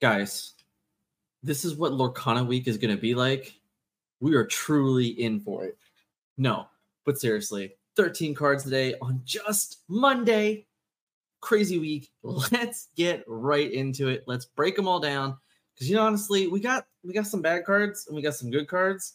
Guys, this is what Lorcana week is going to be like. We are truly in for it. No, but seriously, 13 cards today on just Monday. Crazy week. Let's get right into it. Let's break them all down. Because you know, honestly, we got we got some bad cards and we got some good cards,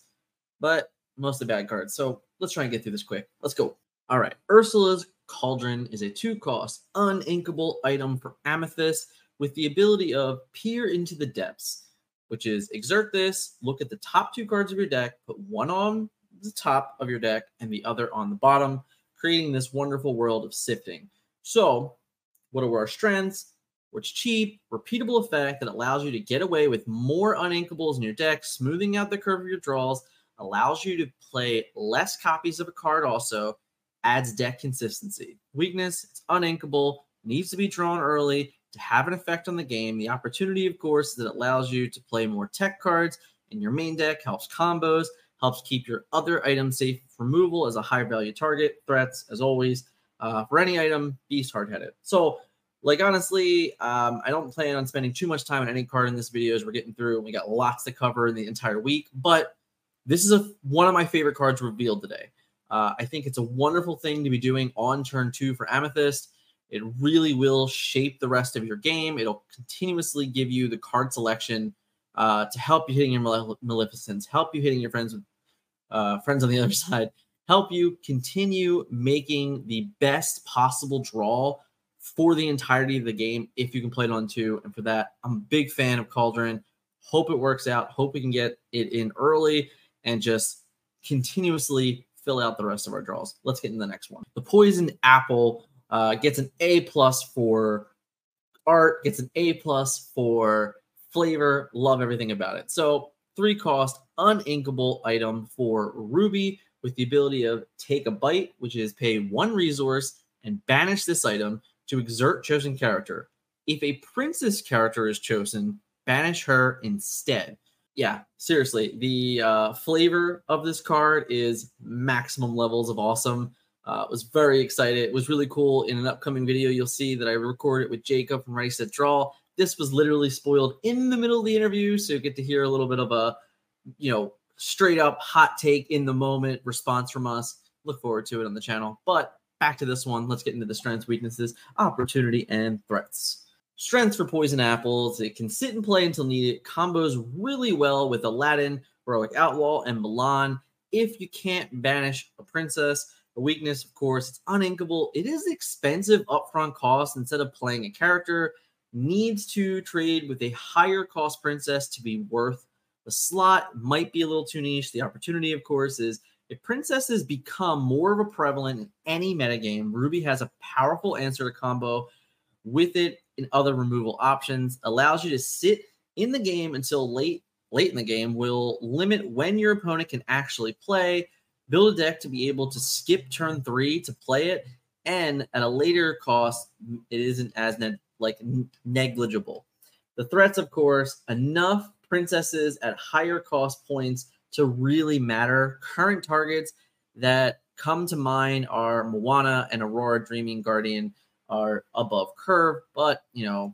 but mostly bad cards. So let's try and get through this quick. Let's go. All right. Ursula's Cauldron is a two cost, uninkable item for Amethyst with the ability of Peer into the Depths, which is exert this, look at the top two cards of your deck, put one on the top of your deck and the other on the bottom, creating this wonderful world of sifting. So, what are our strengths? What's cheap, repeatable effect that allows you to get away with more uninkables in your deck, smoothing out the curve of your draws, allows you to play less copies of a card also, adds deck consistency. Weakness, it's uninkable, needs to be drawn early to have an effect on the game. The opportunity, of course, that allows you to play more tech cards in your main deck, helps combos, helps keep your other items safe removal as a high value target. Threats, as always, uh, for any item, beast hard headed. So, like honestly, um, I don't plan on spending too much time on any card in this video as we're getting through, and we got lots to cover in the entire week. But this is a, one of my favorite cards revealed today. Uh, I think it's a wonderful thing to be doing on turn two for Amethyst. It really will shape the rest of your game. It'll continuously give you the card selection uh, to help you hitting your Maleficents, help you hitting your friends with uh, friends on the other side, help you continue making the best possible draw for the entirety of the game if you can play it on two. And for that, I'm a big fan of Cauldron. Hope it works out. Hope we can get it in early and just continuously fill out the rest of our draws. Let's get into the next one. The Poison apple uh, gets an A plus for art, gets an A plus for flavor. Love everything about it. So three cost, uninkable item for Ruby with the ability of take a bite, which is pay one resource and banish this item to exert chosen character. If a princess character is chosen, banish her instead. Yeah, seriously, the uh, flavor of this card is maximum levels of awesome. Uh, was very excited. It was really cool. In an upcoming video, you'll see that I recorded with Jacob from Ready Set Draw. This was literally spoiled in the middle of the interview, so you get to hear a little bit of a, you know, straight up hot take in the moment response from us. Look forward to it on the channel. But back to this one. Let's get into the strengths, weaknesses, opportunity, and threats. Strengths for poison apples. It can sit and play until needed. Combos really well with Aladdin, Heroic Outlaw, and Mulan. If you can't banish a princess, a weakness, of course, it's uninkable. It is expensive upfront cost instead of playing a character. Needs to trade with a higher cost princess to be worth the slot. Might be a little too niche. The opportunity, of course, is if princesses become more of a prevalent in any metagame, Ruby has a powerful answer to combo with it in other removal options. Allows you to sit in the game until late late in the game. Will limit when your opponent can actually play build a deck to be able to skip turn three to play it, and at a later cost, it isn't as ne- like negligible. The threats, of course, enough princesses at higher cost points to really matter. Current targets that come to mind are Moana and Aurora Dreaming Guardian are above curve, but you know,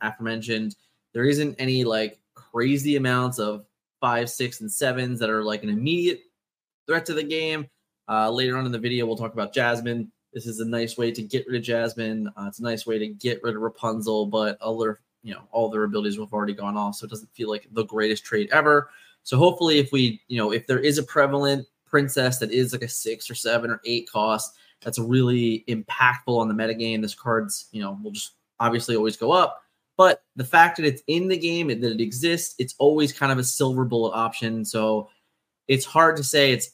aforementioned, there isn't any like crazy amounts of five, six, and sevens that are like an immediate threat to the game. Uh, later on in the video, we'll talk about Jasmine. This is a nice way to get rid of Jasmine. Uh, it's a nice way to get rid of Rapunzel, but other, you know, all their abilities have already gone off, so it doesn't feel like the greatest trade ever. So hopefully, if we, you know, if there is a prevalent princess that is like a six or seven or eight cost, that's really impactful on the metagame. This card's, you know, will just obviously always go up. But the fact that it's in the game, and that it exists, it's always kind of a silver bullet option. So it's hard to say it's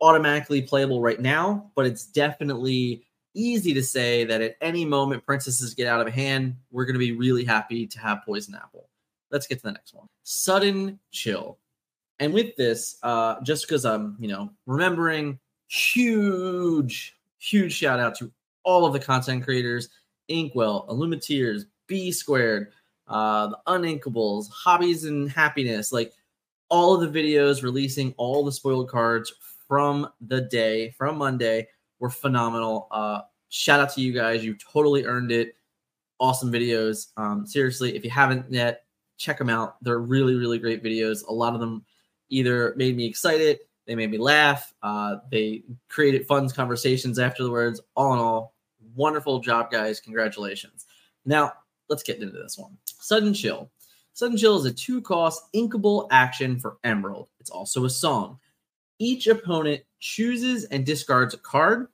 automatically playable right now, but it's definitely easy to say that at any moment princesses get out of hand, we're going to be really happy to have Poison Apple. Let's get to the next one. Sudden Chill. And with this, uh, just because I'm, you know, remembering huge, huge shout out to all of the content creators, Inkwell, Illumineers, B Squared, uh, the Uninkables, Hobbies and Happiness, like all of the videos releasing all the spoiled cards from the day, from Monday, were phenomenal. Uh, shout out to you guys. You totally earned it. Awesome videos. Um, seriously, if you haven't yet, check them out. They're really, really great videos. A lot of them either made me excited, they made me laugh, uh, they created fun conversations afterwards. All in all, wonderful job, guys. Congratulations. Now, let's get into this one. Sudden Chill. Sudden Chill is a two cost inkable action for Emerald. It's also a song. Each opponent chooses and discards a card.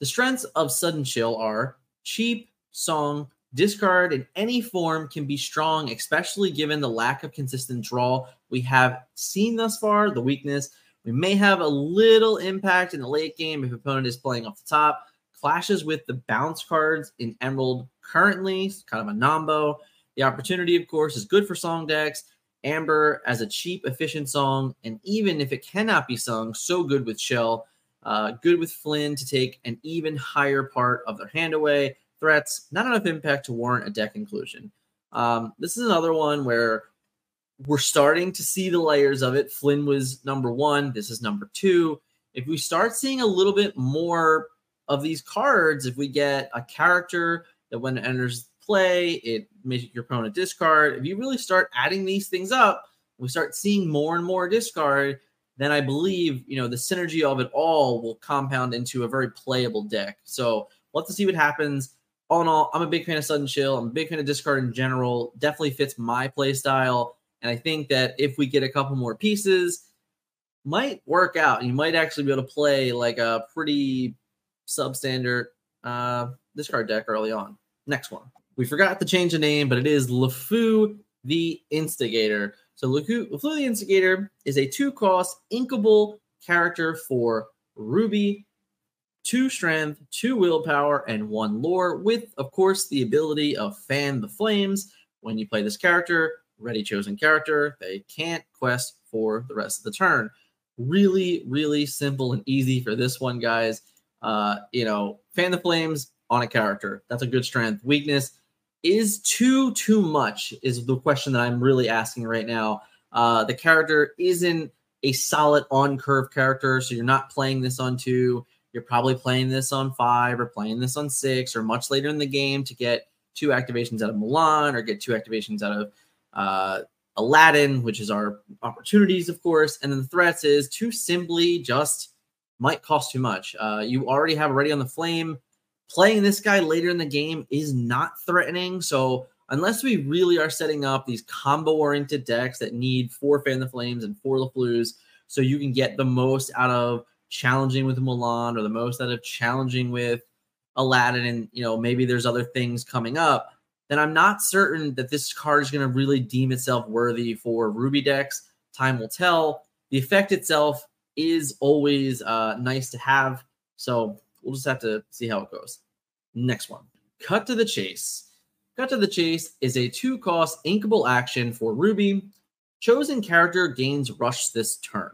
The strengths of Sudden Chill are cheap, song, discard in any form can be strong, especially given the lack of consistent draw we have seen thus far. The weakness, we may have a little impact in the late game if opponent is playing off the top. Clashes with the bounce cards in Emerald currently, kind of a nombo. The opportunity, of course, is good for song decks. Amber as a cheap, efficient song, and even if it cannot be sung, so good with Shell. Uh, good with Flynn to take an even higher part of their hand away threats, not enough impact to warrant a deck inclusion. Um, this is another one where we're starting to see the layers of it. Flynn was number one. This is number two. If we start seeing a little bit more of these cards, if we get a character that when it enters play, it makes your opponent discard. If you really start adding these things up, we start seeing more and more discard, then I believe you know the synergy of it all will compound into a very playable deck. So we'll to see what happens all in all, I'm a big fan of Sudden Chill. I'm a big fan of discard in general. Definitely fits my play style. And I think that if we get a couple more pieces, might work out. You might actually be able to play like a pretty substandard uh, discard deck early on. Next one. We forgot to change the name, but it is LeFou the Instigator. So LeFou, the Instigator is a two cost inkable character for Ruby two strength, two willpower, and one lore, with, of course, the ability of fan the flames. When you play this character, ready chosen character, they can't quest for the rest of the turn. Really, really simple and easy for this one, guys. Uh, you know, fan the flames on a character. That's a good strength. Weakness is too too much is the question that I'm really asking right now. Uh, the character isn't a solid on curve character, so you're not playing this on two. You're probably playing this on five or playing this on six or much later in the game to get two activations out of Mulan or get two activations out of uh, Aladdin, which is our opportunities, of course. And then the threats is too simply just might cost too much. Uh, you already have Ready on the Flame. Playing this guy later in the game is not threatening. So unless we really are setting up these combo oriented decks that need four Fan the Flames and four LeFous, so you can get the most out of challenging with Mulan or the most out of challenging with Aladdin, and you know maybe there's other things coming up, then I'm not certain that this card is going to really deem itself worthy for Ruby decks. Time will tell. The effect itself is always uh, nice to have, so we'll just have to see how it goes. Next one, Cut to the Chase. Cut to the Chase is a two-cost inkable action for Ruby. Chosen character gains rush this turn.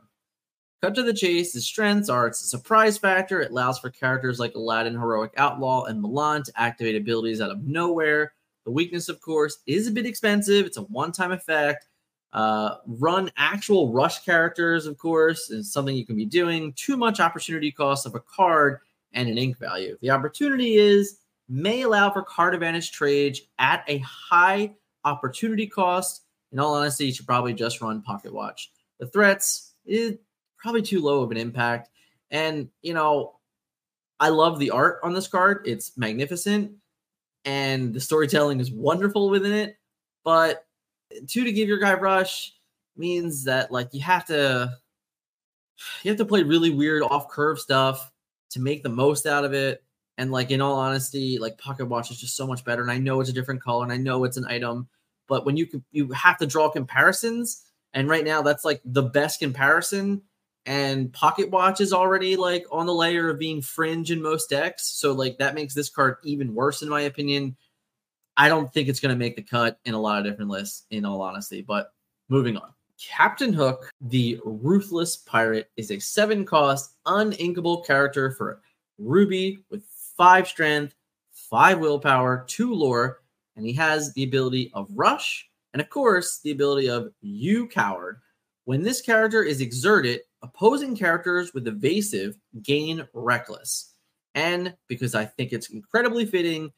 Cut to the chase, his strengths are it's surprise factor. It allows for characters like Aladdin, Heroic Outlaw, and Mulan to activate abilities out of nowhere. The weakness, of course, is a bit expensive. It's a one time effect. Uh, run actual rush characters, of course, is something you can be doing. Too much opportunity cost of a card and an ink value. The opportunity is may allow for card advantage trades at a high opportunity cost. In all honesty, you should probably just run Pocket Watch. The threats, is probably too low of an impact. And, you know, I love the art on this card. It's magnificent and the storytelling is wonderful within it. But two to give your guy rush means that like you have to you have to play really weird off curve stuff to make the most out of it. And like in all honesty, like Pocket Watch is just so much better. And I know it's a different color and I know it's an item, but when you you have to draw comparisons, and right now that's like the best comparison and pocket watch is already like on the layer of being fringe in most decks so like that makes this card even worse in my opinion i don't think it's going to make the cut in a lot of different lists in all honesty but moving on captain hook the ruthless pirate is a seven cost uninkable character for ruby with five strength five willpower two lore and he has the ability of rush and of course the ability of you coward when this character is exerted opposing characters with evasive gain reckless. And because I think it's incredibly fitting,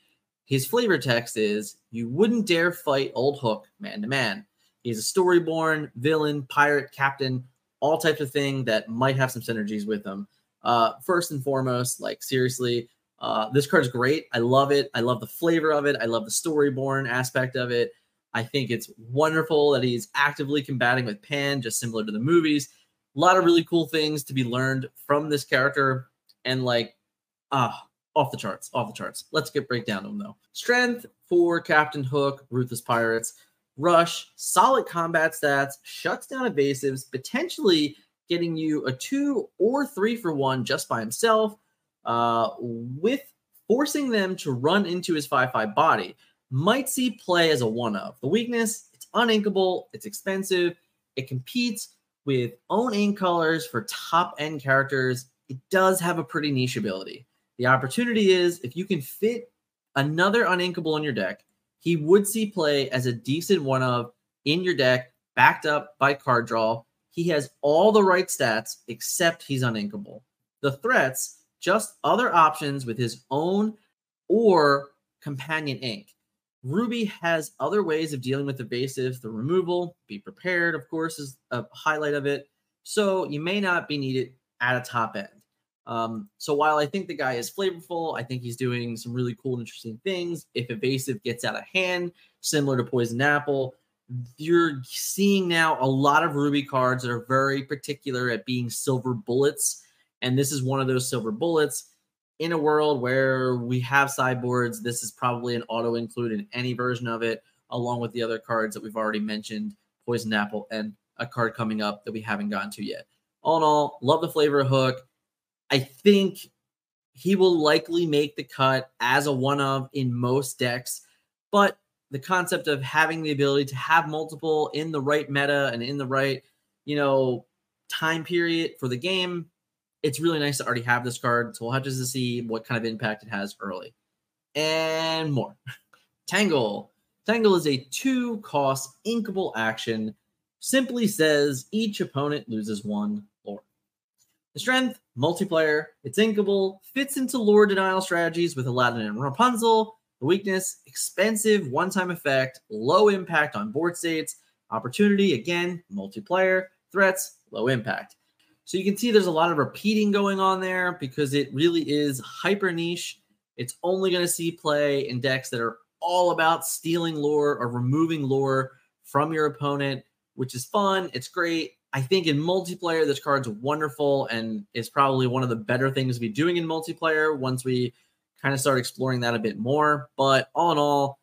his flavor text is You wouldn't dare fight Old Hook man to man. He's a storyborn villain, pirate, captain, all types of thing that might have some synergies with him. Uh, first and foremost, like seriously, uh, this card is great. I love it. I love the flavor of it. I love the storyborn aspect of it. I think it's wonderful that he's actively combating with Pan, just similar to the movies. A lot of really cool things to be learned from this character, and like, ah, off the charts, off the charts. Let's get break down to them though. Strength for Captain Hook, Ruthless Pirates. Rush, solid combat stats, shuts down evasives, potentially getting you a two or three for one just by himself, uh, with forcing them to run into his 5 5 body. Might see play as a one of. The weakness, it's uninkable, it's expensive, it competes with own ink colors for top end characters. It does have a pretty niche ability. The opportunity is if you can fit another uninkable in your deck, he would see play as a decent one of in your deck, backed up by card draw he has all the right stats except he's uninkable. The threats, just other options with his own or companion ink. Ruby has other ways of dealing with evasive. The removal, be prepared, of course, is a highlight of it. So you may not be needed at a top end. Um, so while I think the guy is flavorful, I think he's doing some really cool and interesting things. If evasive gets out of hand, similar to Poison Apple, you're seeing now a lot of Ruby cards that are very particular at being silver bullets. And this is one of those silver bullets. In a world where we have sideboards, this is probably an auto include in any version of it, along with the other cards that we've already mentioned Poison Apple and a card coming up that we haven't gotten to yet. All in all, love the flavor Hook. I think he will likely make the cut as a one of in most decks, but the concept of having the ability to have multiple in the right meta and in the right, you know, time period for the game. It's really nice to already have this card. So we'll have to see what kind of impact it has early. And more. Tangle. Tangle is a two cost inkable action. Simply says each opponent loses one. The strength, multiplayer, it's inkable, fits into lore denial strategies with Aladdin and Rapunzel, the weakness, expensive one time effect, low impact on board states. Opportunity, again, multiplayer. Threats, low impact. So you can see there's a lot of repeating going on there because it really is hyper niche. It's only going to see play in decks that are all about stealing lore or removing lore from your opponent, which is fun. It's great. I think in multiplayer, this card's wonderful and is probably one of the better things to be doing in multiplayer once we kind of start exploring that a bit more. But all in all,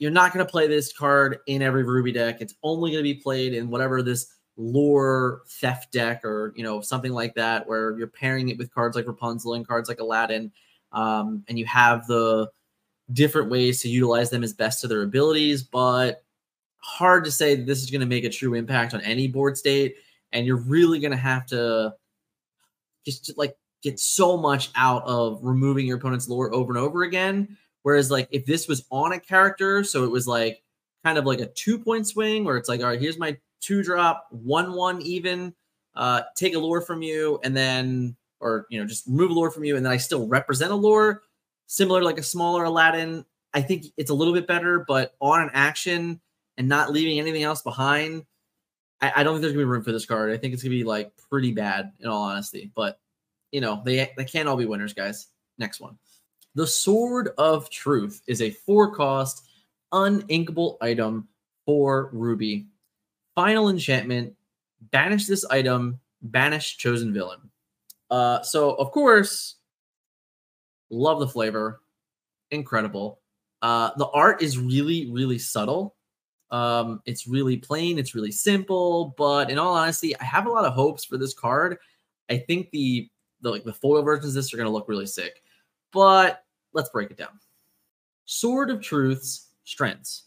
you're not going to play this card in every Ruby deck. It's only going to be played in whatever this lore theft deck or you know something like that, where you're pairing it with cards like Rapunzel and cards like Aladdin, um, and you have the different ways to utilize them as best to their abilities. But hard to say this is going to make a true impact on any board state, and you're really going to have to just like get so much out of removing your opponent's lore over and over again. Whereas, like, if this was on a character, so it was like kind of like a two point swing where it's like, all right, here's my two drop, one, one even, uh, take a lore from you, and then, or, you know, just remove a lore from you, and then I still represent a lore, similar to like a smaller Aladdin. I think it's a little bit better, but on an action and not leaving anything else behind, I, I don't think there's gonna be room for this card. I think it's gonna be like pretty bad in all honesty. But you know, they they can't all be winners, guys. Next one. The Sword of Truth is a four cost, uninkable item for Ruby. Final enchantment banish this item, banish chosen villain. Uh, so, of course, love the flavor. Incredible. Uh, the art is really, really subtle. Um, it's really plain, it's really simple, but in all honesty, I have a lot of hopes for this card. I think the the like the foil versions of this are going to look really sick. But let's break it down. Sword of Truth's strengths.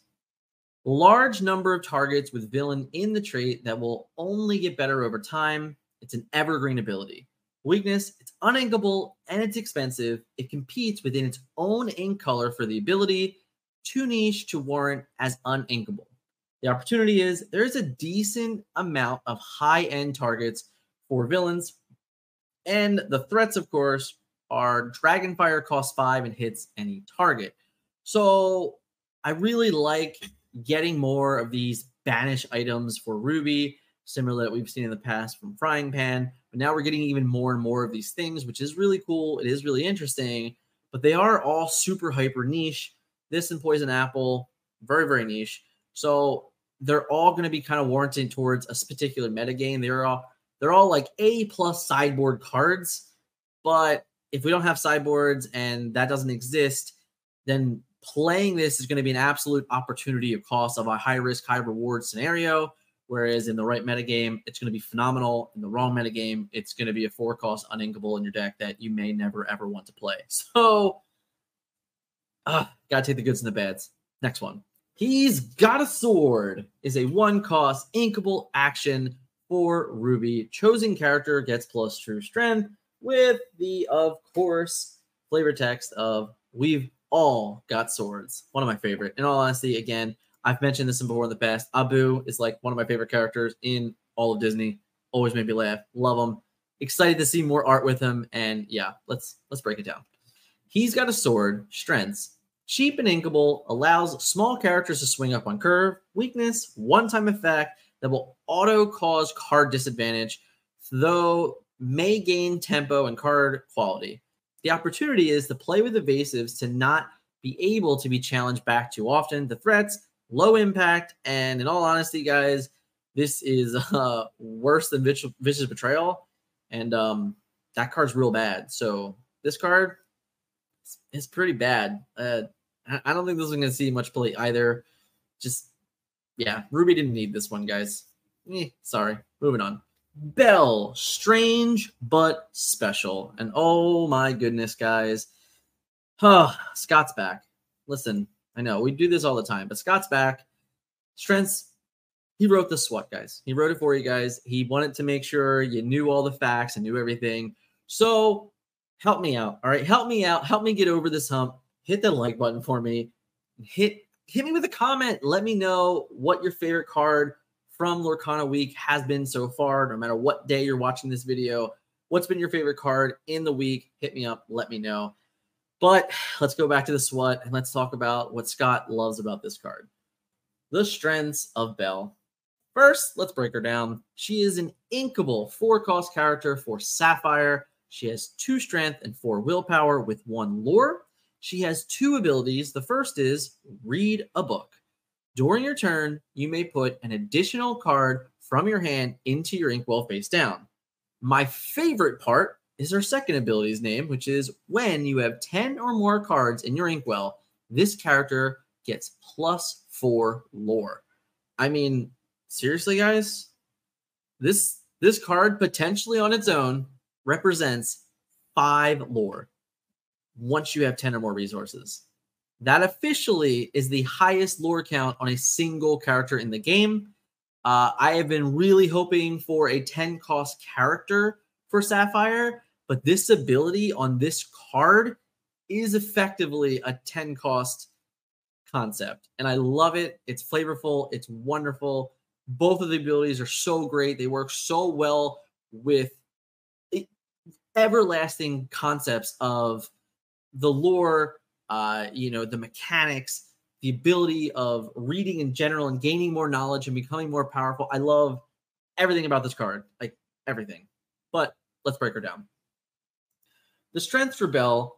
Large number of targets with villain in the trait that will only get better over time. It's an evergreen ability. Weakness, it's uninkable and it's expensive. It competes within its own ink color for the ability, too niche to warrant as uninkable. The opportunity is there is a decent amount of high end targets for villains and the threats, of course, are Dragonfire costs five and hits any target. So I really like getting more of these banish items for Ruby, similar that we've seen in the past from Frying Pan. But now we're getting even more and more of these things, which is really cool. It is really interesting, but they are all super hyper niche. This and Poison Apple, very, very niche. So they're all going to be kind of warranted towards a particular metagame. They're all they're all like A plus sideboard cards, but if we don't have sideboards and that doesn't exist, then playing this is going to be an absolute opportunity of cost of a high risk, high reward scenario. Whereas in the right metagame, it's going to be phenomenal. In the wrong metagame, it's going to be a four cost uninkable in your deck that you may never ever want to play. So, uh, gotta take the goods and the bads. Next one. He's got a sword is a one cost inkable action for Ruby. Chosen character gets plus true strength with the, of course, flavor text of We've all got swords. One of my favorite. In all honesty, again, I've mentioned this before in the past. Abu is like one of my favorite characters in all of Disney. Always made me laugh. Love him. Excited to see more art with him. And yeah, let's let's break it down. He's got a sword, strengths, cheap and inkable, allows small characters to swing up on curve, weakness, one-time effect that will auto cause card disadvantage, though may gain tempo and card quality. The opportunity is to play with evasives to not be able to be challenged back too often. The threats, low impact, and in all honesty, guys, this is uh, worse than Vicious Betrayal, and um, that card's real bad. So this card is pretty bad. Uh, I don't think this is going to see much play either. Just yeah, Ruby didn't need this one, guys. Eh, sorry. Moving on. Belle, strange but special. And oh my goodness, guys. Huh, Scott's back. Listen, I know we do this all the time, but Scott's back. Strengths, he wrote the SWOT, guys. He wrote it for you guys. He wanted to make sure you knew all the facts and knew everything. So help me out. All right. Help me out. Help me get over this hump. Hit the like button for me. Hit hit me with a comment. Let me know what your favorite card from Lorcana Week has been so far, no matter what day you're watching this video. What's been your favorite card in the week? Hit me up, let me know. But let's go back to the SWOT and let's talk about what Scott loves about this card. The strengths of Belle. First, let's break her down. She is an inkable four cost character for Sapphire. She has two strength and four willpower with one lore. She has two abilities. The first is read a book. During your turn, you may put an additional card from your hand into your inkwell face down. My favorite part is her second ability's name, which is when you have 10 or more cards in your inkwell, this character gets plus four lore. I mean, seriously, guys, this this card potentially on its own represents five lore once you have 10 or more resources. That officially is the highest lore count on a single character in the game. Uh, I have been really hoping for a 10 cost character for Sapphire, but this ability on this card is effectively a 10 cost concept. And I love it. It's flavorful, it's wonderful. Both of the abilities are so great. They work so well with everlasting concepts of the lore uh, you know, the mechanics, the ability of reading in general and gaining more knowledge and becoming more powerful. I love everything about this card, like everything. But let's break her down. The strength for Belle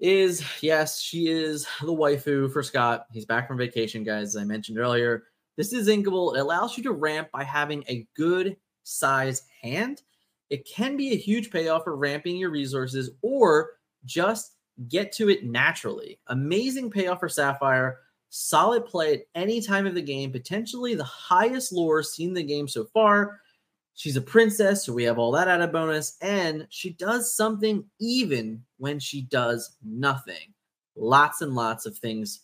is yes, she is the waifu for Scott. He's back from vacation, guys, as I mentioned earlier. This is inkable. It allows you to ramp by having a good size hand. It can be a huge payoff for ramping your resources or just get to it naturally. Amazing payoff for Sapphire. Solid play at any time of the game. Potentially the highest lore seen in the game so far. She's a princess, so we have all that added bonus. And she does something even when she does nothing. Lots and lots of things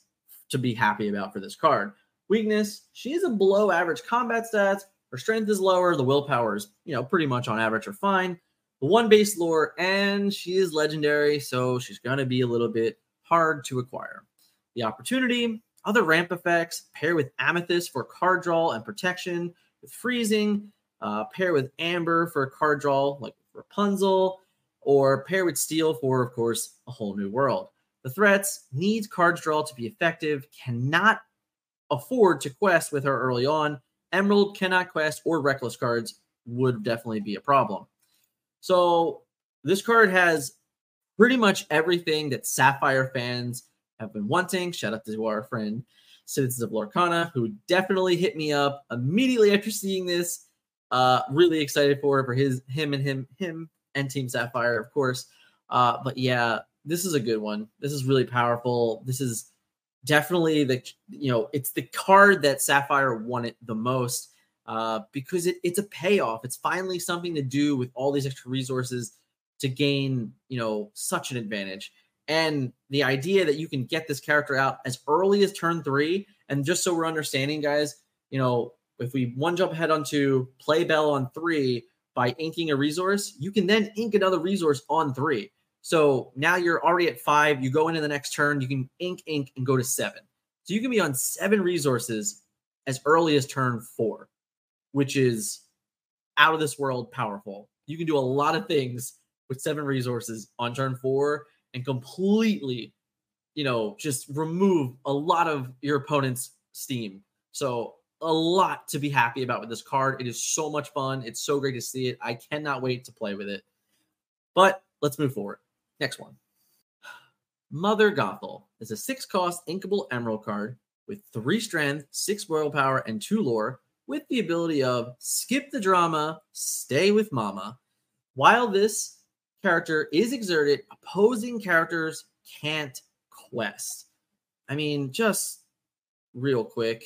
to be happy about for this card. Weakness, she is a below average combat stats. Her strength is lower. The willpower is, you know, pretty much on average or fine one base lore, and she is legendary, so she's going to be a little bit hard to acquire. The opportunity, other ramp effects, pair with Amethyst for card draw and protection, with freezing, uh, pair with Amber for card draw, like Rapunzel, or pair with Steel for, of course, a whole new world. The threats needs card draw to be effective, cannot afford to quest with her early on. Emerald cannot quest or reckless cards would definitely be a problem. So this card has pretty much everything that Sapphire fans have been wanting. Shout out to our friend Citizens of Lorcana, who definitely hit me up immediately after seeing this. Uh, really excited for for his him and him him and Team Sapphire, of course. Uh, but yeah, this is a good one. This is really powerful. This is definitely the you know it's the card that Sapphire wanted the most uh, because it, it's a payoff. It's finally something to do with all these extra resources to gain you know such an advantage. And the idea that you can get this character out as early as turn three, and just so we're understanding, guys, you know, if we one jump ahead onto play Belle on three by inking a resource, you can then ink another resource on three. So now you're already at five. You go into the next turn, you can ink, ink, and go to seven. So you can be on seven resources as early as turn four, which is out of this world powerful. You can do a lot of things with seven resources on turn four and completely, you know, just remove a lot of your opponent's steam. So a lot to be happy about with this card. It is so much fun. It's so great to see it. I cannot wait to play with it. But let's move forward. Next one. Mother Gothel is a six cost inkable emerald card with three strength, six royal power, and two lore, with the ability of skip the drama, stay with mama. While this character is exerted, opposing characters can't quest. I mean, just real quick.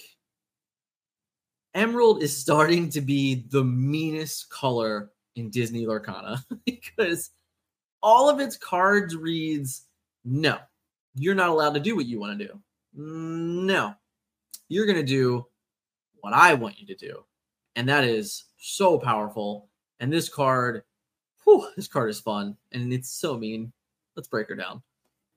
Emerald is starting to be the meanest color in Disney Lorcana because all of its cards reads no you're not allowed to do what you want to do no you're going to do what i want you to do. And that is so powerful. And this card whew, this card is fun and it's so mean. Let's break her down.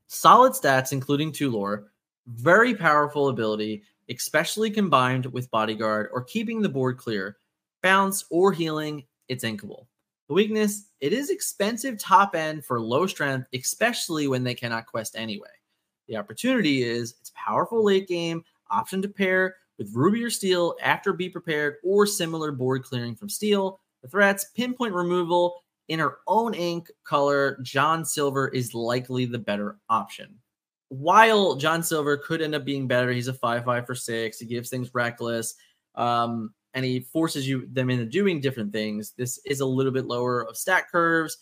Solid stats including two lore very powerful ability especially combined with bodyguard or keeping the board clear bounce or healing it's inkable. The weakness, it is expensive top end for low strength, especially when they cannot quest anyway. The opportunity is it's powerful late game, option to pair with Ruby or Steel after Be Prepared or similar board clearing from Steel. The threats, pinpoint removal in her own ink color, John Silver is likely the better option. While John Silver could end up being better, he's a 5 5 for 6. He gives things reckless. Um, and he forces you them into doing different things. This is a little bit lower of stat curves,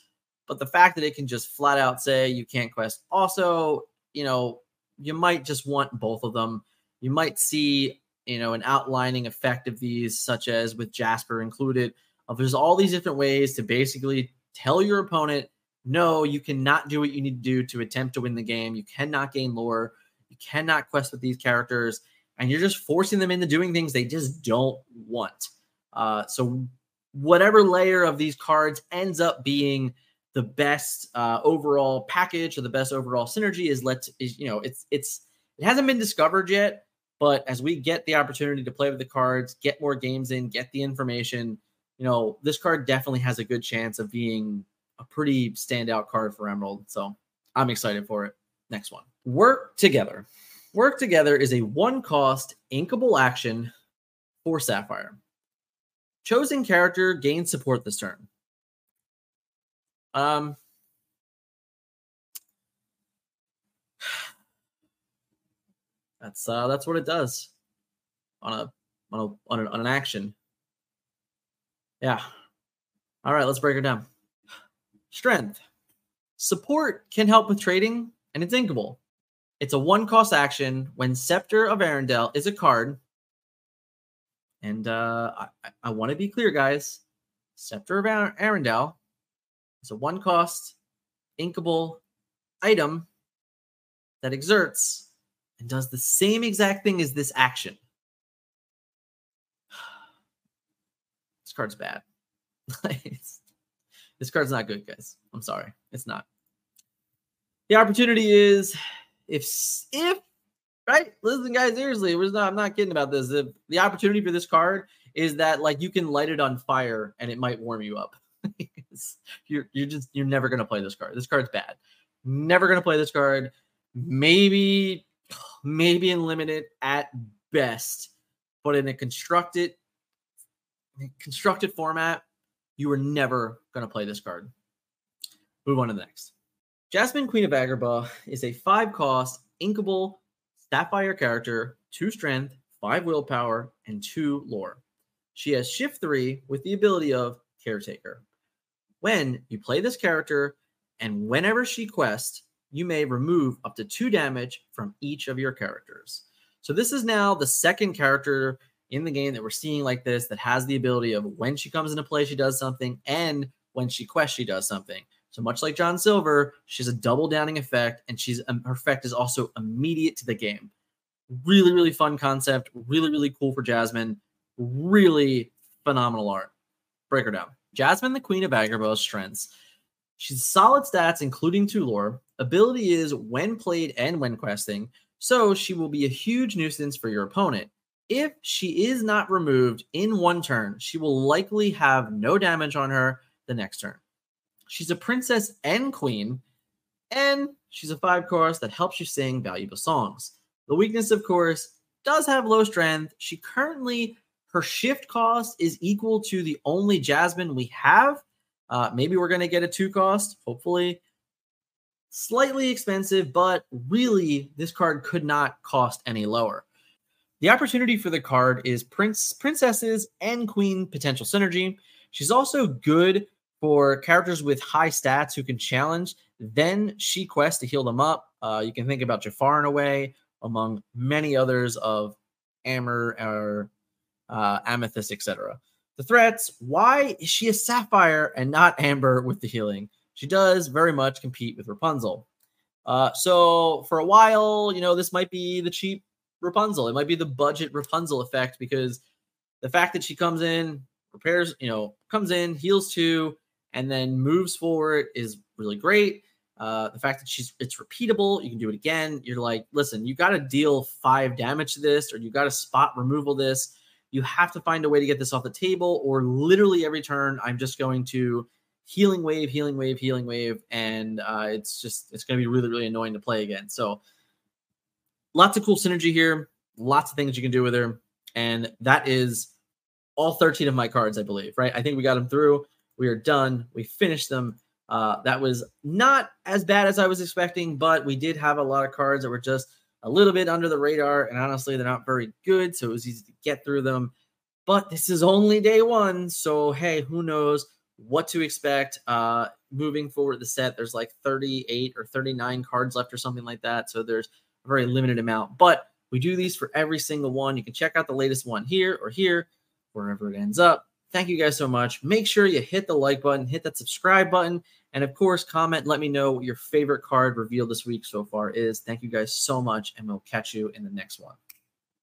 but the fact that it can just flat out say you can't quest also, you know, you might just want both of them. You might see, you know, an outlining effect of these, such as with Jasper included. There's all these different ways to basically tell your opponent, no, you cannot do what you need to do to attempt to win the game. You cannot gain lore. You cannot quest with these characters and you're just forcing them into doing things they just don't want. Uh, so whatever layer of these cards ends up being the best uh, overall package or the best overall synergy is let is you know it's it's it hasn't been discovered yet but as we get the opportunity to play with the cards get more games in get the information you know this card definitely has a good chance of being a pretty standout card for emerald so i'm excited for it next one work together Work Together is a one cost inkable action for Sapphire. Chosen character gains support this turn. Um, that's uh, that's what it does on a on a on an, on an action. Yeah. All right, let's break it down. Strength. Support can help with trading, and it's inkable. It's a one cost action when Scepter of Arendelle is a card. And uh, I, I want to be clear, guys. Scepter of Arendelle is a one cost inkable item that exerts and does the same exact thing as this action. this card's bad. this card's not good, guys. I'm sorry. It's not. The opportunity is if if right, listen, guys, seriously, not, I'm not kidding about this. If the opportunity for this card is that like you can light it on fire and it might warm you up. you're you're just you're never gonna play this card. This card's bad. Never gonna play this card. Maybe maybe in limited at best, but in a constructed constructed format, you are never going to play this card. Move on to the next. Jasmine Queen of Agrabah is a five cost inkable sapphire character, two strength, five willpower, and two lore. She has shift three with the ability of caretaker. When you play this character and whenever she quests, you may remove up to two damage from each of your characters. So this is now the second character in the game that we're seeing like this that has the ability of when she comes into play, she does something, and when she quests, she does something. So much like John Silver, she's a double downing effect, and she's um, her effect is also immediate to the game. Really, really fun concept. Really, really cool for Jasmine. Really phenomenal art. Break her down. Jasmine, the Queen of Agrabah's strengths. She's solid stats, including two lore. Ability is when played and when questing, so she will be a huge nuisance for your opponent. If she is not removed in one turn, she will likely have no damage on her the next turn. She's a princess and queen, and she's a five chorus that helps you sing valuable songs. The weakness, of course, does have low strength. She currently, her shift cost is equal to the only Jasmine we have. Uh, maybe we're going to get a two cost, hopefully. Slightly expensive, but really, this card could not cost any lower. The opportunity for the card is Prince, Princesses, and Queen potential synergy. She's also good for characters with high stats who can challenge. Then she quests to heal them up. Uh, you can think about Jafar in a way, among many others of Amber or uh, Amethyst, etc. The threats: Why is she a Sapphire and not Amber with the healing? She does very much compete with Rapunzel. Uh, so for a while, you know, this might be the cheap Rapunzel. It might be the budget Rapunzel effect because the fact that she comes in, repairs, you know, comes in, heals two, and then moves forward is really great. Uh, the fact that she's it's repeatable, you can do it again. You're like, listen, you got to deal five damage to this, or you got to spot removal this. You have to find a way to get this off the table, or literally every turn, I'm just going to healing wave, healing wave, healing wave, and uh, it's just it's going to be really really annoying to play again. So lots of cool synergy here, lots of things you can do with her, and that is all 13 of my cards, I believe. Right? I think we got them through. We are done. We finished them. Uh, that was not as bad as I was expecting, but we did have a lot of cards that were just a little bit under the radar, and honestly, they're not very good, so it was easy to get through them. But this is only day one, so hey, who knows what to expect uh, moving forward the set. There's like 38 or 39 cards left, or something like that, so there's a very limited amount. But we do these for every single one. You can check out the latest one here or here, wherever it ends up. Thank you guys so much. Make sure you hit the like button, hit that subscribe button, and of course, comment. Let me know what your favorite card revealed this week so far is. Thank you guys so much, and we'll catch you in the next one.